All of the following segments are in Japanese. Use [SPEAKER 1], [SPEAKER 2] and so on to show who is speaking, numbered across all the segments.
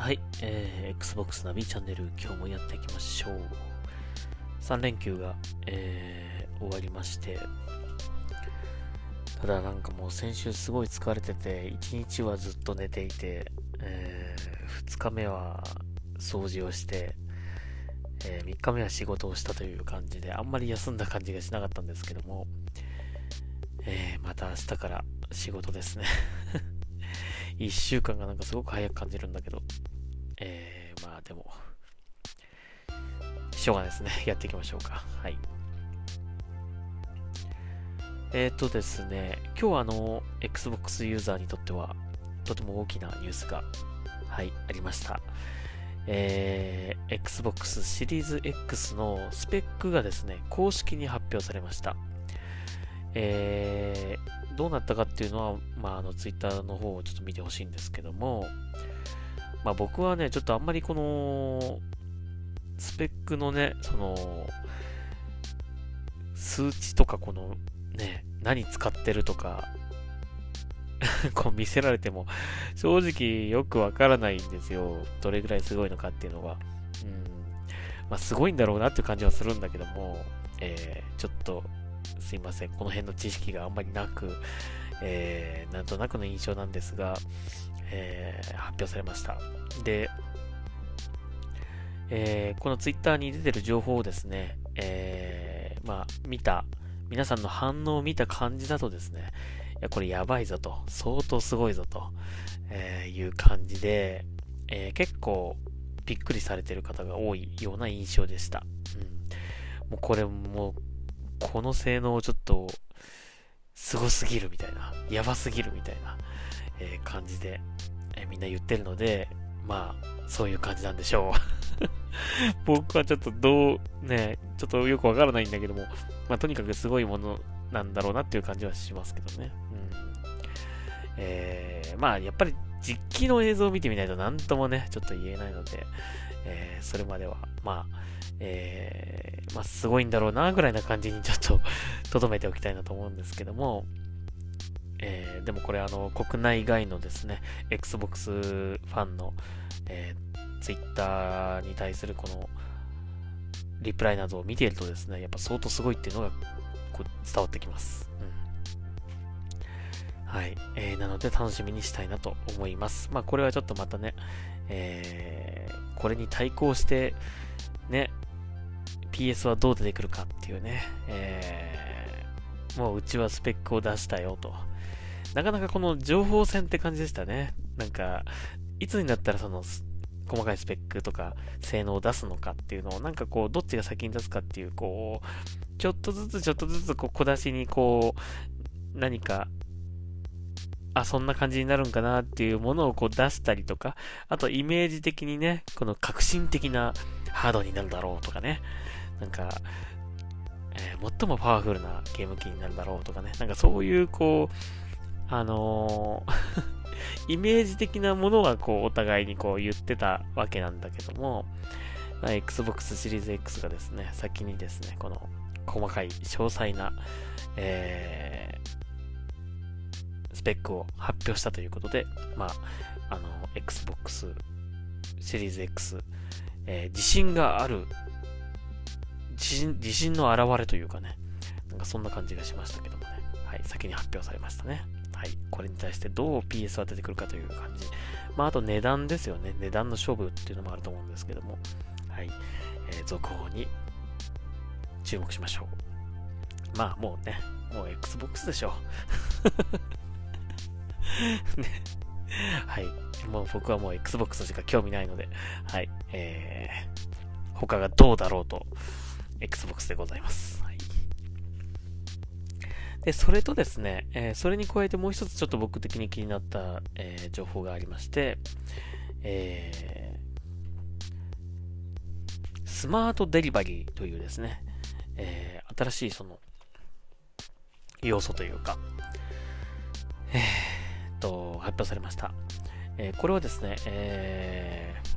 [SPEAKER 1] はい、えー、Xbox ナビチャンネル今日もやっていきましょう。3連休が、えー、終わりまして、ただなんかもう先週すごい疲れてて、1日はずっと寝ていて、えー、2日目は掃除をして、えー3日目は仕事をしたという感じで、あんまり休んだ感じがしなかったんですけども、えまた明日から仕事ですね。一週間がなんかすごく早く感じるんだけど、えー、まあでも、しょうがないですね。やっていきましょうか。はい。えっ、ー、とですね、今日はあの、Xbox ユーザーにとっては、とても大きなニュースが、はい、ありました。えー、Xbox シリーズ X のスペックがですね、公式に発表されました。えー、どうなったかっていうのは、まあ、あの、ツイッターの方をちょっと見てほしいんですけども、まあ、僕はね、ちょっとあんまりこの、スペックのね、その、数値とかこの、ね、何使ってるとか、こう見せられても、正直よくわからないんですよ。どれぐらいすごいのかっていうのは。うん。まあ、すごいんだろうなっていう感じはするんだけども、えー、ちょっと、すいません。この辺の知識があんまりなく、えー、なんとなくの印象なんですが、えー、発表されました。で、えー、このツイッターに出てる情報をですね、えー、まあ、見た、皆さんの反応を見た感じだとですね、いや、これやばいぞと、相当すごいぞと、えー、いう感じで、え、結構びっくりされてる方が多いような印象でした。うん。もうこれも、この性能ちょっと、すごすぎるみたいな、やばすぎるみたいな、えー、感じで、えー、みんな言ってるので、まあ、そういう感じなんでしょう。僕はちょっとどう、ね、ちょっとよくわからないんだけども、まあ、とにかくすごいものなんだろうなっていう感じはしますけどね。うん。えー、まあ、やっぱり実機の映像を見てみないと何ともね、ちょっと言えないので、えー、それまでは、まあ、えー、まあ、すごいんだろうな、ぐらいな感じにちょっと 留めておきたいなと思うんですけども、えー、でもこれあの、国内外のですね、Xbox ファンの、えー、Twitter に対するこの、リプライなどを見ているとですね、やっぱ相当すごいっていうのがこう伝わってきます。うん。はい。えー、なので楽しみにしたいなと思います。まあこれはちょっとまたね、えー、これに対抗して、ね、PS はどう出てくるかっていうね、えー、もううちはスペックを出したよと。なかなかこの情報戦って感じでしたね。なんか、いつになったらその、細かいスペックとか性能を出すのかっていうのをなんかこうどっちが先に出すかっていうこうちょっとずつちょっとずつこう小出しにこう何かあそんな感じになるんかなっていうものをこう出したりとかあとイメージ的にねこの革新的なハードになるだろうとかねなんか、えー、最もパワフルなゲーム機になるだろうとかね。なんかそういうこうあのー イメージ的なものはこうお互いにこう言ってたわけなんだけども、まあ、Xbox シリーズ X がですね、先にですね、この細かい詳細な、えー、スペックを発表したということで、まあ、あの、Xbox シリーズ X、えー、自信がある、自信、の表れというかね、なんかそんな感じがしましたけどもね、はい、先に発表されましたね。はい。これに対してどう PS は出てくるかという感じ。まあ、あと値段ですよね。値段の勝負っていうのもあると思うんですけども。はい。えー、続報に注目しましょう。まあ、もうね、もう Xbox でしょう。ね。はい。もう僕はもう Xbox しか興味ないので、はい。えー、他がどうだろうと、Xbox でございます。はい。で、それとですね、えー、それに加えてもう一つちょっと僕的に気になった、えー、情報がありまして、えー、スマートデリバリーというですね、えー、新しいその、要素というか、えー、と、発表されました。えー、これはですね、えー、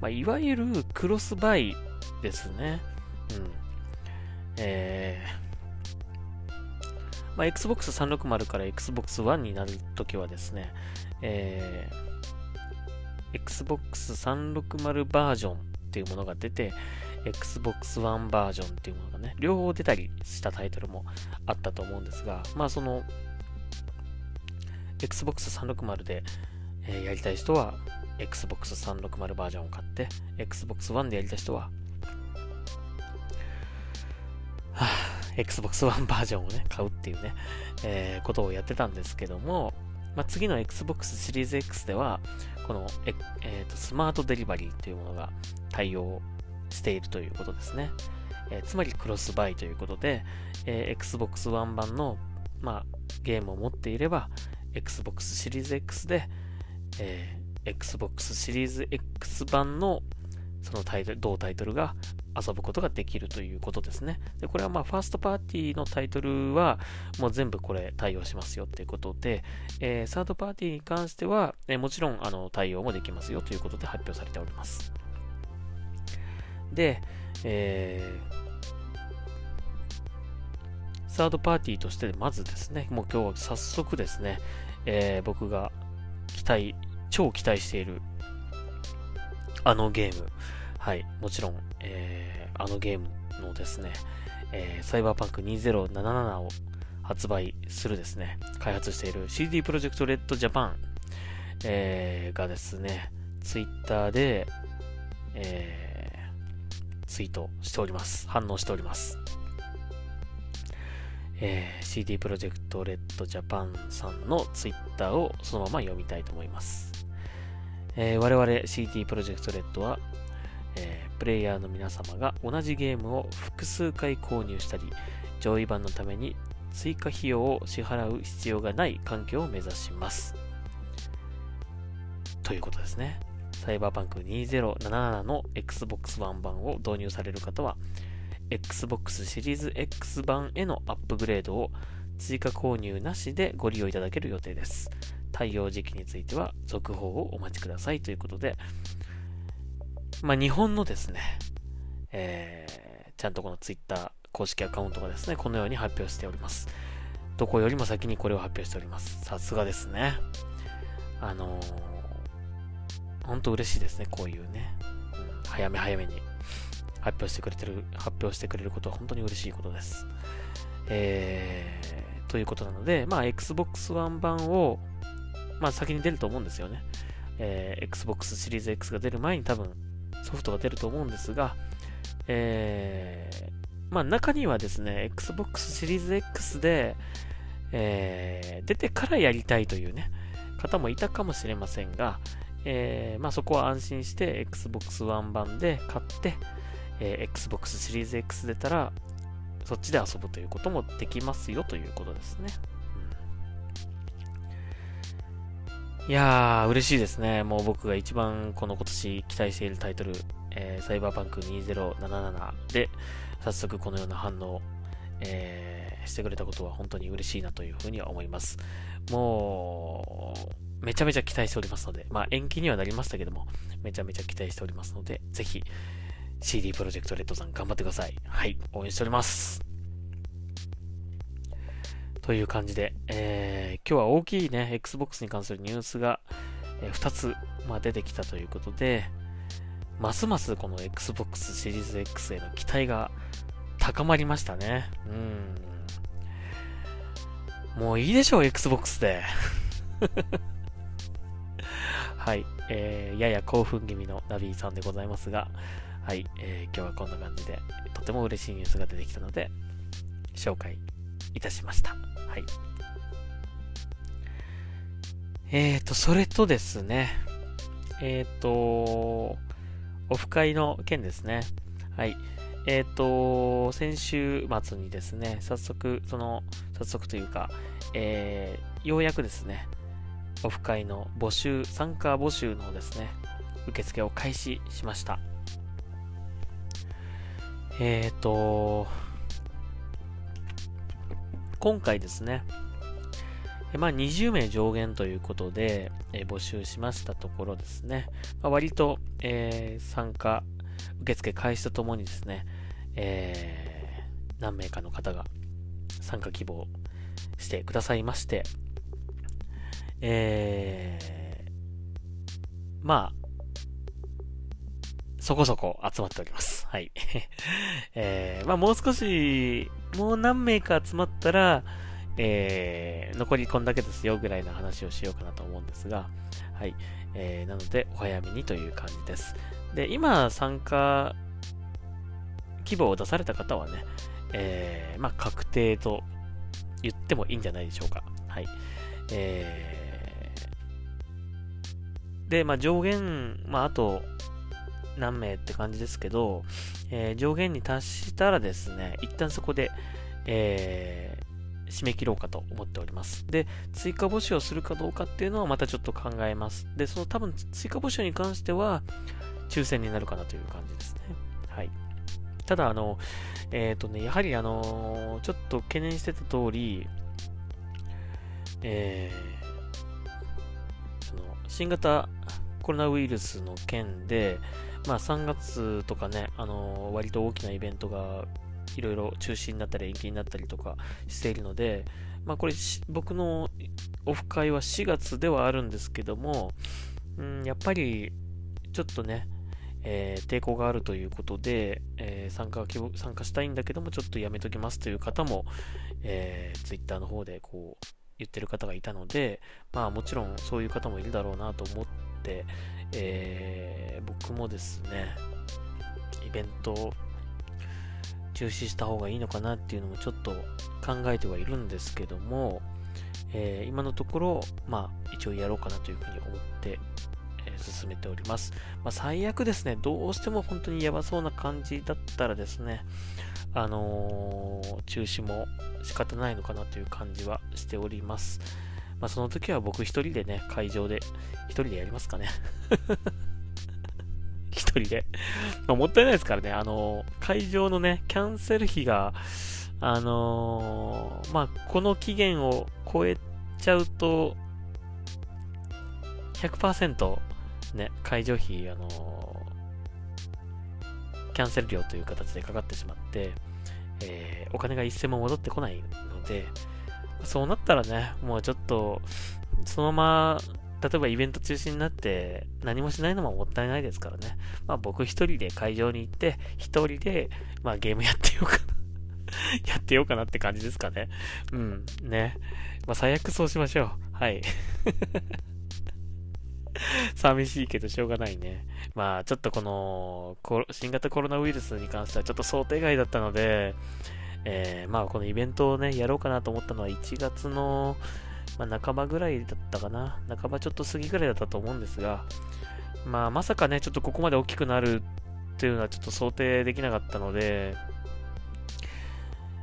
[SPEAKER 1] まあ、いわゆるクロスバイですね。うん。えー、まあ、Xbox 360から Xbox One になるときはですね、え Xbox 360バージョンっていうものが出て、Xbox One バージョンっていうものがね、両方出たりしたタイトルもあったと思うんですが、まあその、Xbox 360で、えー、やりたい人は、Xbox 360バージョンを買って、Xbox One でやりたい人は、Xbox One バージョンをね、買うっていうね、えー、ことをやってたんですけども、まあ、次の Xbox シリーズ X では、この、ええーと、スマートデリバリーというものが対応しているということですね。えー、つまりクロスバイということで、えー、Xbox One 版の、まあ、ゲームを持っていれば、Xbox シリーズ X で、えー、Xbox シリーズ X 版のそのタイトル、同タイトルが遊ぶことができるということですね。で、これはまあ、ファーストパーティーのタイトルは、もう全部これ対応しますよっていうことで、えー、サードパーティーに関しては、えー、もちろん、あの、対応もできますよということで発表されております。で、えー、サードパーティーとして、まずですね、もう今日早速ですね、えー、僕が期待、超期待している、あのゲーム、はい、もちろん、えー、あのゲームのですね、えー、サイバーパンク2077を発売するですね、開発している CD プロジェクトレッドジャパン、えー、がですね、ツイッターで、えー、ツイートしております。反応しております。えー、CD プロジェクトレッドジャパンさんのツイッターをそのまま読みたいと思います。えー、我々 CD プロジェクトレッドはえー、プレイヤーの皆様が同じゲームを複数回購入したり、上位版のために追加費用を支払う必要がない環境を目指します。ということですね。サイバーパンク2077の Xbox One 版を導入される方は、Xbox シリーズ X 版へのアップグレードを追加購入なしでご利用いただける予定です。対応時期については続報をお待ちくださいということで、まあ、日本のですね、えー、ちゃんとこの Twitter 公式アカウントがですね、このように発表しております。どこよりも先にこれを発表しております。さすがですね。あのー、本当嬉しいですね、こういうね。うん、早め早めに発表してくれてる、発表してくれることは本当に嬉しいことです。えー、ということなので、まあ、Xbox One 版を、まあ、先に出ると思うんですよね。えー、Xbox シリーズ X が出る前に多分ソフトが出ると思うんですが、えー、まあ中にはですね、Xbox シリーズ X で、えー、出てからやりたいというね、方もいたかもしれませんが、えー、まあそこは安心して Xbox One 版で買って、えー、Xbox シリーズ X 出たら、そっちで遊ぶということもできますよということですね。いやー、嬉しいですね。もう僕が一番この今年期待しているタイトル、えー、サイバーパンク2077で、早速このような反応、えー、してくれたことは本当に嬉しいなというふうには思います。もう、めちゃめちゃ期待しておりますので、まあ延期にはなりましたけども、めちゃめちゃ期待しておりますので、ぜひ CD プロジェクトレッドさん頑張ってください。はい、応援しております。という感じで、えー、今日は大きいね、Xbox に関するニュースが、えー、2つ、まあ、出てきたということで、ますますこの Xbox シリーズ X への期待が高まりましたね。うん。もういいでしょう、Xbox で。はい、えー、やや興奮気味のナビーさんでございますが、はい、えー、今日はこんな感じで、とても嬉しいニュースが出てきたので、紹介いたしました。はい。えーと、それとですね、えーと、オフ会の件ですね。はい。えっ、ー、と、先週末にですね、早速、その、早速というか、えー、ようやくですね、オフ会の募集、参加募集のですね、受付を開始しました。えっ、ー、と、今回ですね、まあ、20名上限ということで、えー、募集しましたところですね、まあ、割と、えー、参加、受付開始とともにですね、えー、何名かの方が参加希望してくださいまして、えー、まあ、そこそこ集まっております。はい。えー、まあもう少し、もう何名か集まったら、えー、残りこんだけですよぐらいの話をしようかなと思うんですが、はい。えー、なので、お早めにという感じです。で、今参加希望を出された方はね、えー、まあ確定と言ってもいいんじゃないでしょうか。はい。えー、で、まあ上限、まああと何名って感じですけど、えー、上限に達したらですね、一旦そこで、えー、締め切ろうかと思っております。で、追加募集をするかどうかっていうのはまたちょっと考えます。で、その多分追加募集に関しては、抽選になるかなという感じですね。はい。ただ、あの、えっ、ー、とね、やはりあの、ちょっと懸念してた通り、えー、その、新型コロナウイルスの件で、まあ3月とかね、あの割と大きなイベントがいろいろ中止になったり延期になったりとかしているので、まあこれ僕のオフ会は4月ではあるんですけども、うん、やっぱりちょっとね、えー、抵抗があるということで、えー、参加参加したいんだけども、ちょっとやめときますという方も、えー、Twitter の方でこう言ってる方がいたので、まあもちろんそういう方もいるだろうなと思って、えー、僕もですね、イベントを中止した方がいいのかなっていうのもちょっと考えてはいるんですけども、えー、今のところ、まあ、一応やろうかなというふうに思ってえ進めております。まあ、最悪ですね、どうしても本当にやばそうな感じだったらですね、あのー、中止も仕方ないのかなという感じはしております。まあ、その時は僕一人でね、会場で、一人でやりますかね。一人で。まあ、もったいないですからね、あの、会場のね、キャンセル費が、あのー、まあ、この期限を超えちゃうと、100%ね、会場費、あのー、キャンセル料という形でかかってしまって、えー、お金が一銭も戻ってこないので、そうなったらね、もうちょっと、そのまま、例えばイベント中止になって何もしないのももったいないですからね。まあ僕一人で会場に行って、一人で、まあゲームやってようかな やってようかなって感じですかね。うん。ね。まあ最悪そうしましょう。はい。寂しいけどしょうがないね。まあ、ちょっとこの、新型コロナウイルスに関してはちょっと想定外だったので、えー、まあ、このイベントをね、やろうかなと思ったのは1月の、まあ、半ばぐらいだったかな。半ばちょっと過ぎぐらいだったと思うんですが、まあ、まさかね、ちょっとここまで大きくなるっていうのはちょっと想定できなかったので、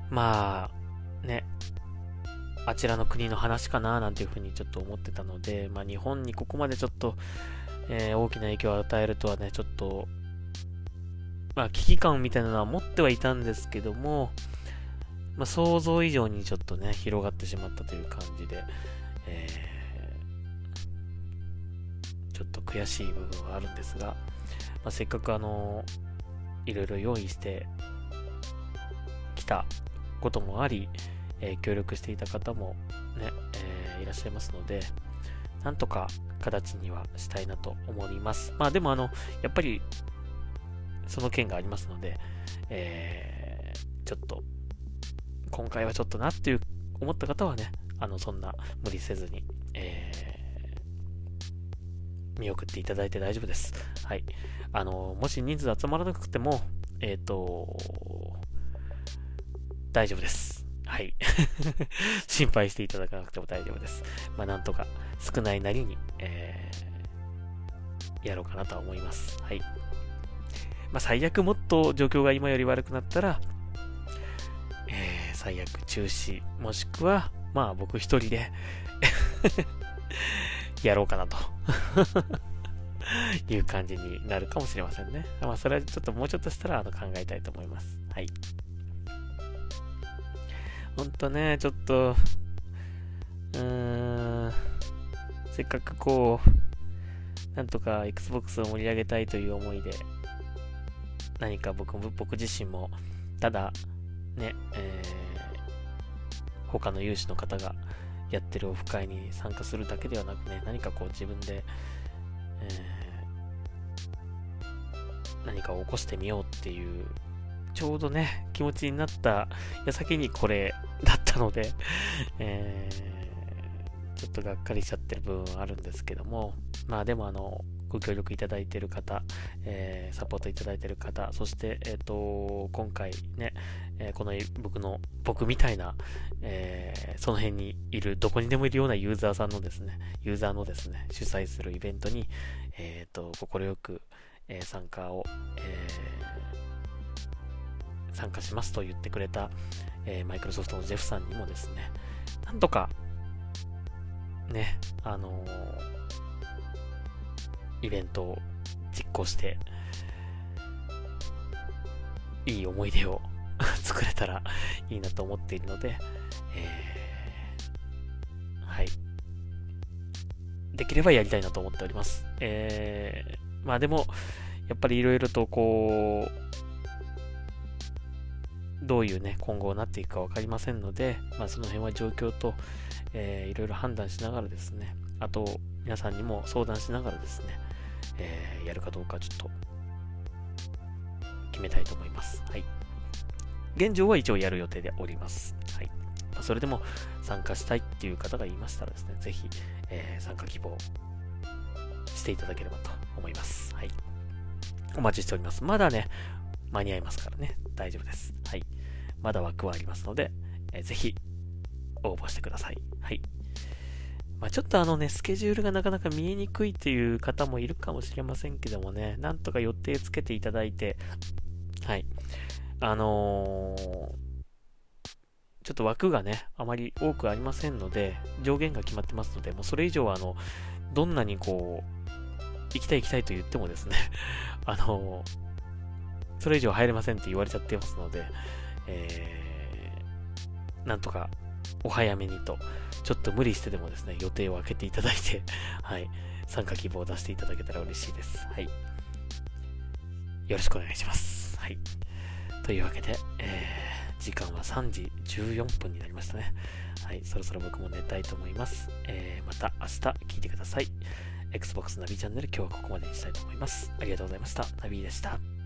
[SPEAKER 1] まあ、ね、あちらの国の話かななんていうふうにちょっと思ってたので、まあ、日本にここまでちょっと、えー、大きな影響を与えるとはね、ちょっと、まあ、危機感みたいなのは持ってはいたんですけども、まあ、想像以上にちょっとね、広がってしまったという感じで、えー、ちょっと悔しい部分はあるんですが、まあ、せっかくあの、いろいろ用意してきたこともあり、えー、協力していた方もね、えー、いらっしゃいますので、なんとか形にはしたいなと思います。まあでもあの、やっぱり、その件がありますので、えー、ちょっと、今回はちょっとなっていう思った方はね、あの、そんな無理せずに、えー、見送っていただいて大丈夫です。はい。あの、もし人数集まらなくても、えっ、ー、と、大丈夫です。はい。心配していただかなくても大丈夫です。まあ、なんとか少ないなりに、えー、やろうかなとは思います。はい。まあ、最悪もっと状況が今より悪くなったら、えー、最悪中止、もしくは、まあ僕一人で やろうかなと いう感じになるかもしれませんね。まあそれはちょっともうちょっとしたらあの考えたいと思います。はい。ほんとね、ちょっと、うーん、せっかくこう、なんとか Xbox を盛り上げたいという思いで、何か僕も、僕自身も、ただ、ね、えー、他の有志の方がやってるオフ会に参加するだけではなくね、何かこう自分で、え何かを起こしてみようっていう、ちょうどね、気持ちになった矢先にこれだったので、えー、ちょっとがっかりしちゃってる部分はあるんですけども、まあでもあの、ご協力いただいている方、えー、サポートいただいている方、そして、えっ、ー、と、今回ね、え、この僕の、僕みたいな、えその辺にいる、どこにでもいるようなユーザーさんのですね、ユーザーのですね、主催するイベントに、えっ、と、快く、え参加を、え参加しますと言ってくれた、えマイクロソフトのジェフさんにもですね、なんとか、ね、あのイベントを実行して、いい思い出を 作れたらいいなと思っているので、えー、はい。できればやりたいなと思っております。えー、まあでも、やっぱりいろいろとこう、どういうね、今後なっていくかわかりませんので、まあその辺は状況と、えー、いろいろ判断しながらですね、あと、皆さんにも相談しながらですね、えー、やるかどうかちょっと決めたいと思います。はい。現状は一応やる予定でおります。はい。ま、それでも参加したいっていう方がいましたらですね、ぜひ、えー、参加希望していただければと思います。はい。お待ちしております。まだね、間に合いますからね、大丈夫です。はい。まだ枠はありますので、えー、ぜひ応募してください。はい。まあ、ちょっとあのね、スケジュールがなかなか見えにくいという方もいるかもしれませんけどもね、なんとか予定つけていただいて、はい。あのー、ちょっと枠がね、あまり多くありませんので、上限が決まってますので、もうそれ以上はあの、どんなにこう、行きたい行きたいと言ってもですね、あの、それ以上入れませんって言われちゃってますので、えー、なんとかお早めにとちょっと無理してでもですね、予定を空けていただいて はい、参加希望を出していただけたら嬉しいです。はい。よろしくお願いします。はい。というわけで、えー、時間は3時14分になりましたね。はい、そろそろ僕も寝たいと思います。えー、また明日聞いてください。Xbox ナビチャンネル今日はここまでにしたいと思います。ありがとうございました。ナビでした。